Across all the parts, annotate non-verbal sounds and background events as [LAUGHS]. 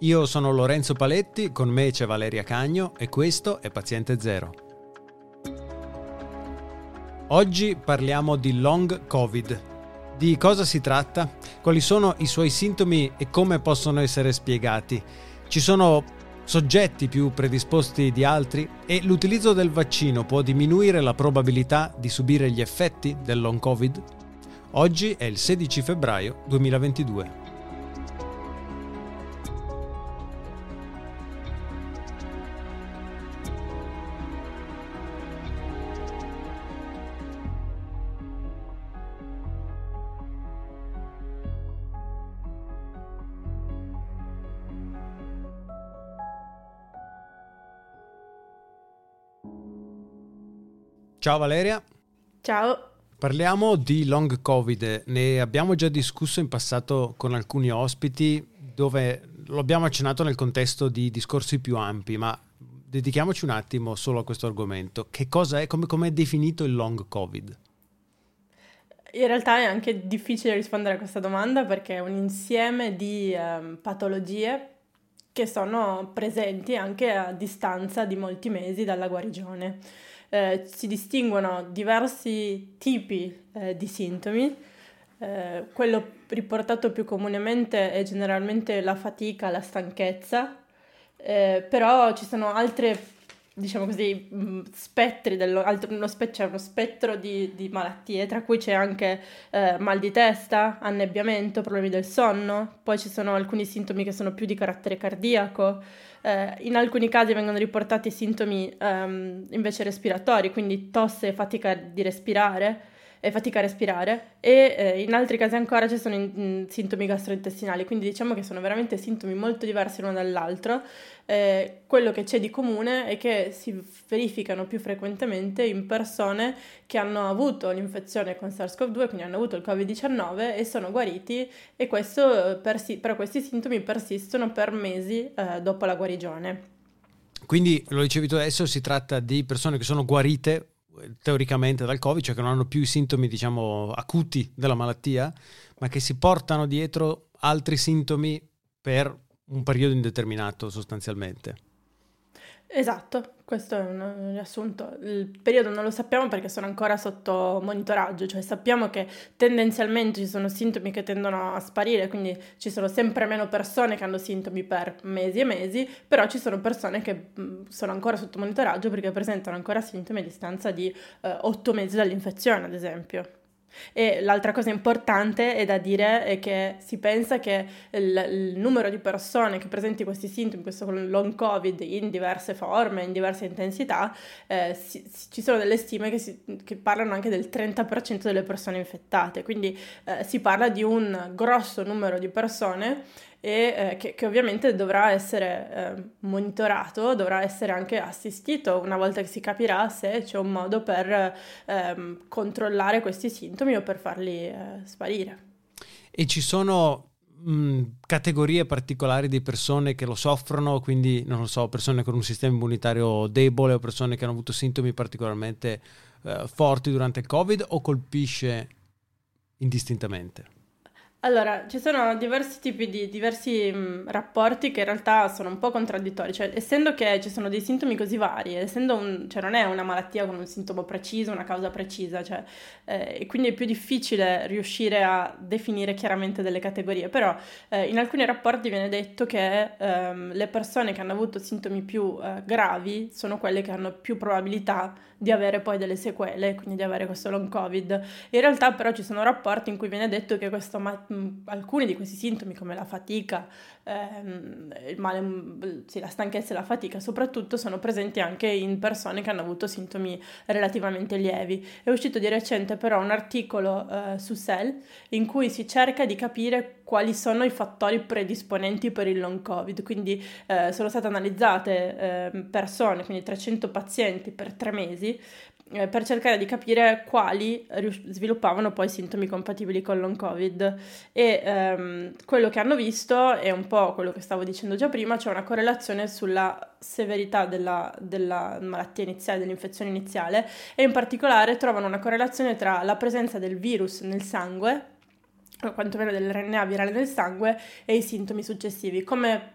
Io sono Lorenzo Paletti, con me c'è Valeria Cagno e questo è Paziente Zero. Oggi parliamo di long covid. Di cosa si tratta? Quali sono i suoi sintomi e come possono essere spiegati? Ci sono soggetti più predisposti di altri e l'utilizzo del vaccino può diminuire la probabilità di subire gli effetti del long covid? Oggi è il 16 febbraio 2022. Ciao Valeria. Ciao. Parliamo di long covid, ne abbiamo già discusso in passato con alcuni ospiti dove lo abbiamo accennato nel contesto di discorsi più ampi, ma dedichiamoci un attimo solo a questo argomento. Che cosa è, come, è definito il long covid? In realtà è anche difficile rispondere a questa domanda perché è un insieme di um, patologie che sono presenti anche a distanza di molti mesi dalla guarigione eh, si distinguono diversi tipi eh, di sintomi. Eh, quello riportato più comunemente è generalmente la fatica, la stanchezza, eh, però ci sono altre diciamo così, mm, spettri, dello, altro, uno spe, c'è uno spettro di, di, malattie, tra cui c'è anche eh, mal di testa, annebbiamento, problemi del sonno, poi ci sono alcuni sintomi che sono più di carattere cardiaco, eh, in alcuni casi vengono riportati sintomi ehm, invece respiratori, quindi tosse e fatica di respirare, e fatica a respirare e eh, in altri casi ancora ci sono in, in, sintomi gastrointestinali, quindi diciamo che sono veramente sintomi molto diversi l'uno dall'altro. Eh, quello che c'è di comune è che si verificano più frequentemente in persone che hanno avuto l'infezione con SARS-CoV-2, quindi hanno avuto il Covid-19 e sono guariti e questo, persi- però questi sintomi persistono per mesi eh, dopo la guarigione. Quindi, lo dicevi tu adesso, si tratta di persone che sono guarite teoricamente dal Covid, cioè che non hanno più i sintomi, diciamo, acuti della malattia, ma che si portano dietro altri sintomi per un periodo indeterminato sostanzialmente. Esatto, questo è un riassunto. Il periodo non lo sappiamo perché sono ancora sotto monitoraggio, cioè sappiamo che tendenzialmente ci sono sintomi che tendono a sparire, quindi ci sono sempre meno persone che hanno sintomi per mesi e mesi, però ci sono persone che sono ancora sotto monitoraggio perché presentano ancora sintomi a distanza di eh, 8 mesi dall'infezione, ad esempio. E l'altra cosa importante è da dire è che si pensa che il, il numero di persone che presenti questi sintomi, questo long covid in diverse forme, in diverse intensità, eh, si, si, ci sono delle stime che, si, che, parlano anche del 30% delle persone infettate, quindi eh, si parla di un grosso numero di persone e eh, che, che, ovviamente dovrà essere eh, monitorato, dovrà essere anche assistito una volta che si capirà se c'è un modo per eh, controllare questi sintomi o per farli eh, sparire. E ci sono mh, categorie particolari di persone che lo soffrono, quindi non lo so, persone con un sistema immunitario debole o persone che hanno avuto sintomi particolarmente eh, forti durante il Covid o colpisce indistintamente? Allora, ci sono diversi tipi di diversi mh, rapporti che in realtà sono un po' contraddittori, cioè essendo che ci sono dei sintomi così vari, essendo un, cioè non è una malattia con un sintomo preciso, una causa precisa, cioè, eh, quindi è più difficile riuscire a definire chiaramente delle categorie, però eh, in alcuni rapporti viene detto che ehm, le persone che hanno avuto sintomi più eh, gravi sono quelle che hanno più probabilità di avere poi delle sequele, quindi di avere questo long covid. In realtà però ci sono rapporti in cui viene detto che questo ma- alcuni di questi sintomi come la fatica, ehm, male, sì, la stanchezza e la fatica soprattutto sono presenti anche in persone che hanno avuto sintomi relativamente lievi. È uscito di recente però un articolo eh, su Cell in cui si cerca di capire quali sono i fattori predisponenti per il long covid, quindi eh, sono state analizzate eh, persone, quindi 300 pazienti per tre mesi eh, per cercare di capire quali sviluppavano poi sintomi compatibili con long covid e ehm, quello che hanno visto è un po' quello che stavo dicendo già prima, c'è una correlazione sulla severità della, della malattia iniziale, dell'infezione iniziale e in particolare trovano una correlazione tra la presenza del virus nel sangue o quantomeno dell'RNA virale nel sangue e i sintomi successivi. Come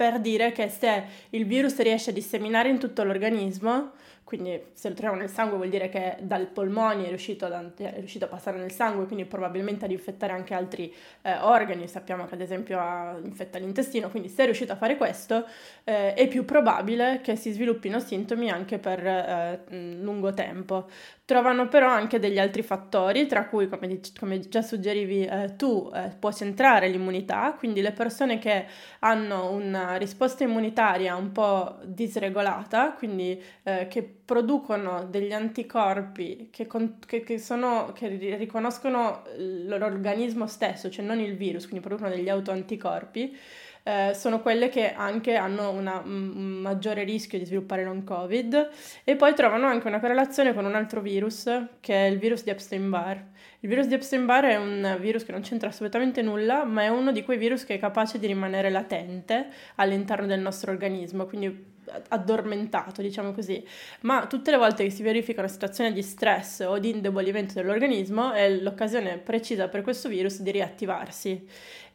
per dire che se il virus riesce a disseminare in tutto l'organismo, quindi se lo troviamo nel sangue vuol dire che dal polmone è riuscito, ad, è riuscito a passare nel sangue, quindi probabilmente ad infettare anche altri eh, organi, sappiamo che ad esempio infetta l'intestino, quindi se è riuscito a fare questo eh, è più probabile che si sviluppino sintomi anche per eh, lungo tempo. Trovano però anche degli altri fattori, tra cui, come, come già suggerivi eh, tu, eh, può centrare l'immunità, quindi le persone che hanno una risposta immunitaria un po' disregolata, quindi eh, che producono degli anticorpi che, con, che, che, sono, che riconoscono l'organismo stesso, cioè non il virus, quindi producono degli autoanticorpi, eh, sono quelle che anche hanno una, un maggiore rischio di sviluppare long covid e poi trovano anche una correlazione con un altro virus che è il virus di Epstein-Barr. Il virus di Epstein-Barr è un virus che non c'entra assolutamente nulla, ma è uno di quei virus che è capace di rimanere latente all'interno del nostro organismo, quindi addormentato, diciamo così, ma tutte le volte che si verifica una situazione di stress o di indebolimento dell'organismo è l'occasione precisa per questo virus di riattivarsi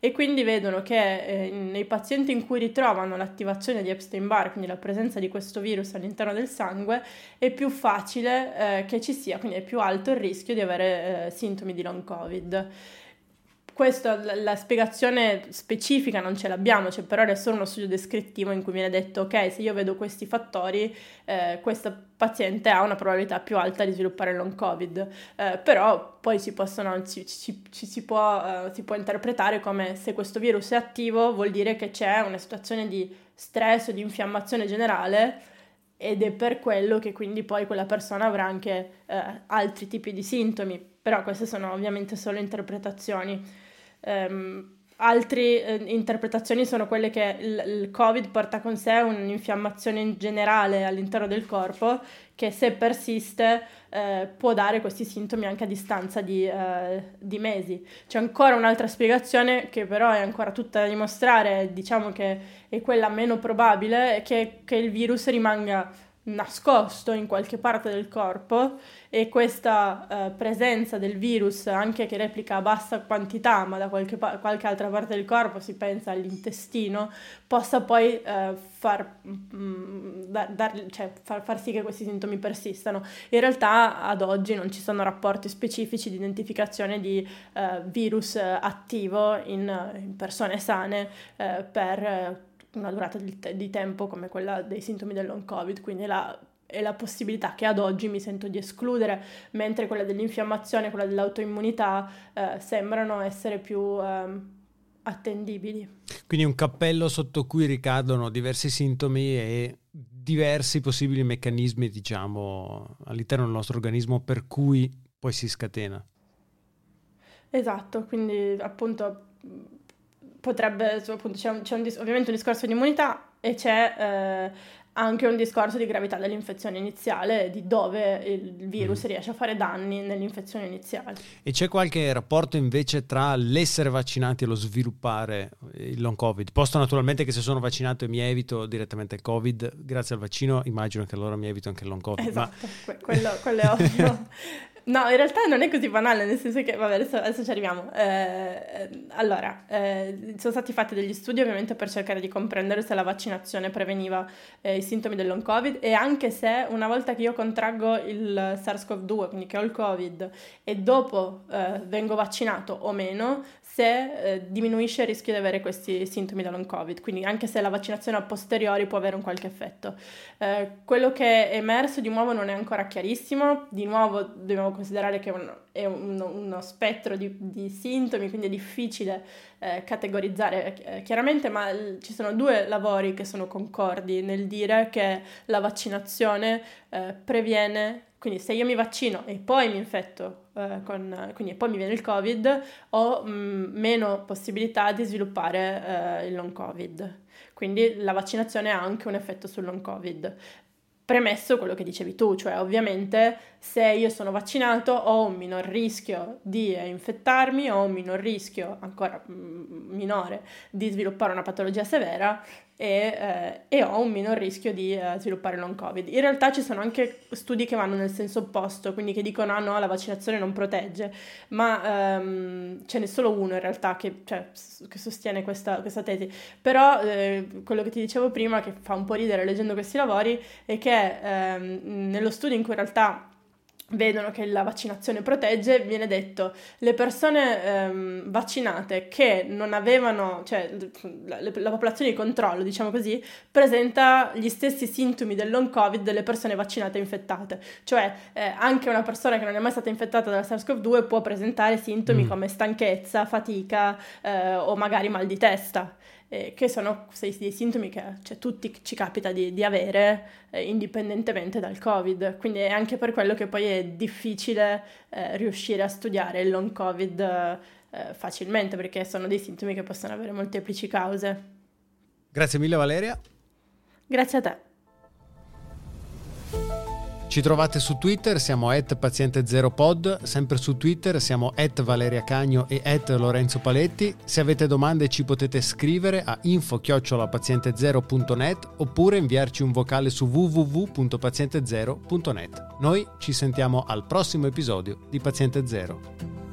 e quindi vedono che eh, nei pazienti in cui ritrovano l'attivazione di Epstein-Barr, quindi la presenza di questo virus all'interno del sangue, è più facile eh, che ci sia, quindi è più alto il rischio di avere eh, sintomi di long covid. Questo, la, spiegazione specifica non ce l'abbiamo, cioè per è solo uno studio descrittivo in cui viene detto ok, se io vedo questi fattori, eh, questo paziente ha una probabilità più alta di sviluppare long covid, eh, però poi si, possono, ci, ci, ci si, può, uh, si può interpretare come se questo virus è attivo vuol dire che c'è una situazione di stress o di infiammazione generale ed è per quello che quindi poi quella persona avrà anche eh, altri tipi di sintomi, però queste sono ovviamente solo interpretazioni. Um, altre eh, interpretazioni sono quelle che il, il, Covid porta con sé un'infiammazione in generale all'interno del corpo che se persiste eh, può dare questi sintomi anche a distanza di, eh, di, mesi. C'è ancora un'altra spiegazione che però è ancora tutta da dimostrare, diciamo che è quella meno probabile, che, che il virus rimanga nascosto in qualche parte del corpo e questa eh, presenza del virus anche che replica a bassa quantità ma da qualche, pa- qualche altra parte del corpo si pensa all'intestino possa poi eh, far, mm, dar, dar, cioè, far, far, sì che questi sintomi persistano. In realtà ad oggi non ci sono rapporti specifici di identificazione di eh, virus attivo in, in persone sane eh, per una durata di, di tempo come quella dei sintomi del long covid, quindi la è la possibilità che ad oggi mi sento di escludere, mentre quella dell'infiammazione, quella dell'autoimmunità eh, sembrano essere più eh, attendibili. Quindi un cappello sotto cui ricadono diversi sintomi e diversi possibili meccanismi, diciamo, all'interno del nostro organismo per cui poi si scatena. Esatto, quindi appunto potrebbe, appunto, c'è, un, c'è un, ovviamente un discorso di immunità e c'è eh, anche un discorso di gravità dell'infezione iniziale, di dove il virus mm. riesce a fare danni nell'infezione iniziale. E c'è qualche rapporto invece tra l'essere vaccinati e lo sviluppare il long covid? Posto naturalmente che se sono vaccinato e mi evito direttamente il covid, grazie al vaccino immagino che allora mi evito anche il long covid. Esatto, ma... quello, quello è ovvio. [LAUGHS] No, in realtà non è così banale, nel senso che, vabbè, adesso, adesso ci arriviamo. Eh, allora, eh, sono stati fatti degli studi ovviamente per cercare di comprendere se la vaccinazione preveniva eh, i sintomi del long covid e anche se una volta che io contraggo il SARS-CoV-2, quindi che ho il covid, e dopo eh, vengo vaccinato o meno, se eh, diminuisce il rischio di avere questi sintomi da long covid, quindi anche se la vaccinazione a posteriori può avere un qualche effetto. Eh, quello che è emerso di nuovo non è ancora chiarissimo, di nuovo dobbiamo considerare che un, è un, uno spettro di, di, sintomi, quindi è difficile eh, categorizzare eh, chiaramente, ma l- ci sono due lavori che sono concordi nel dire che la vaccinazione eh, previene quindi se io mi vaccino e poi mi infetto, eh, con, quindi poi mi viene il Covid, ho mh, mm, meno possibilità di sviluppare eh, il long Covid. Quindi la vaccinazione ha anche un effetto sul long Covid. Premesso quello che dicevi tu, cioè ovviamente se io sono vaccinato ho un minor rischio di infettarmi, ho un minor rischio, ancora mm, minore, di sviluppare una patologia severa e, eh, e, ho un minor rischio di eh, sviluppare long covid. In realtà ci sono anche studi che vanno nel senso opposto, quindi che dicono ah no, la vaccinazione non protegge, ma ehm, ce n'è solo uno in realtà che, cioè, che sostiene questa, questa, tesi. Però eh, quello che ti dicevo prima, che fa un po' ridere leggendo questi lavori, è che ehm, nello studio in cui in realtà vedono che la vaccinazione protegge, viene detto le persone ehm, vaccinate che non avevano, cioè la, la, popolazione di controllo, diciamo così, presenta gli stessi sintomi del long covid delle persone vaccinate e infettate. Cioè eh, anche una persona che non è mai stata infettata dalla SARS-CoV-2 può presentare sintomi mm. come stanchezza, fatica eh, o magari mal di testa eh, che sono dei sintomi che cioè, tutti ci capita di, di avere eh, indipendentemente dal Covid. Quindi è anche per quello che poi è difficile eh, riuscire a studiare il long Covid eh, facilmente, perché sono dei sintomi che possono avere molteplici cause. Grazie mille Valeria. Grazie a te. Ci trovate su Twitter, siamo at paziente0pod, sempre su Twitter siamo at Valeria Cagno e at Lorenzo Paletti. Se avete domande ci potete scrivere a info-paziente0.net oppure inviarci un vocale su www.paziente0.net. Noi ci sentiamo al prossimo episodio di Paziente Zero.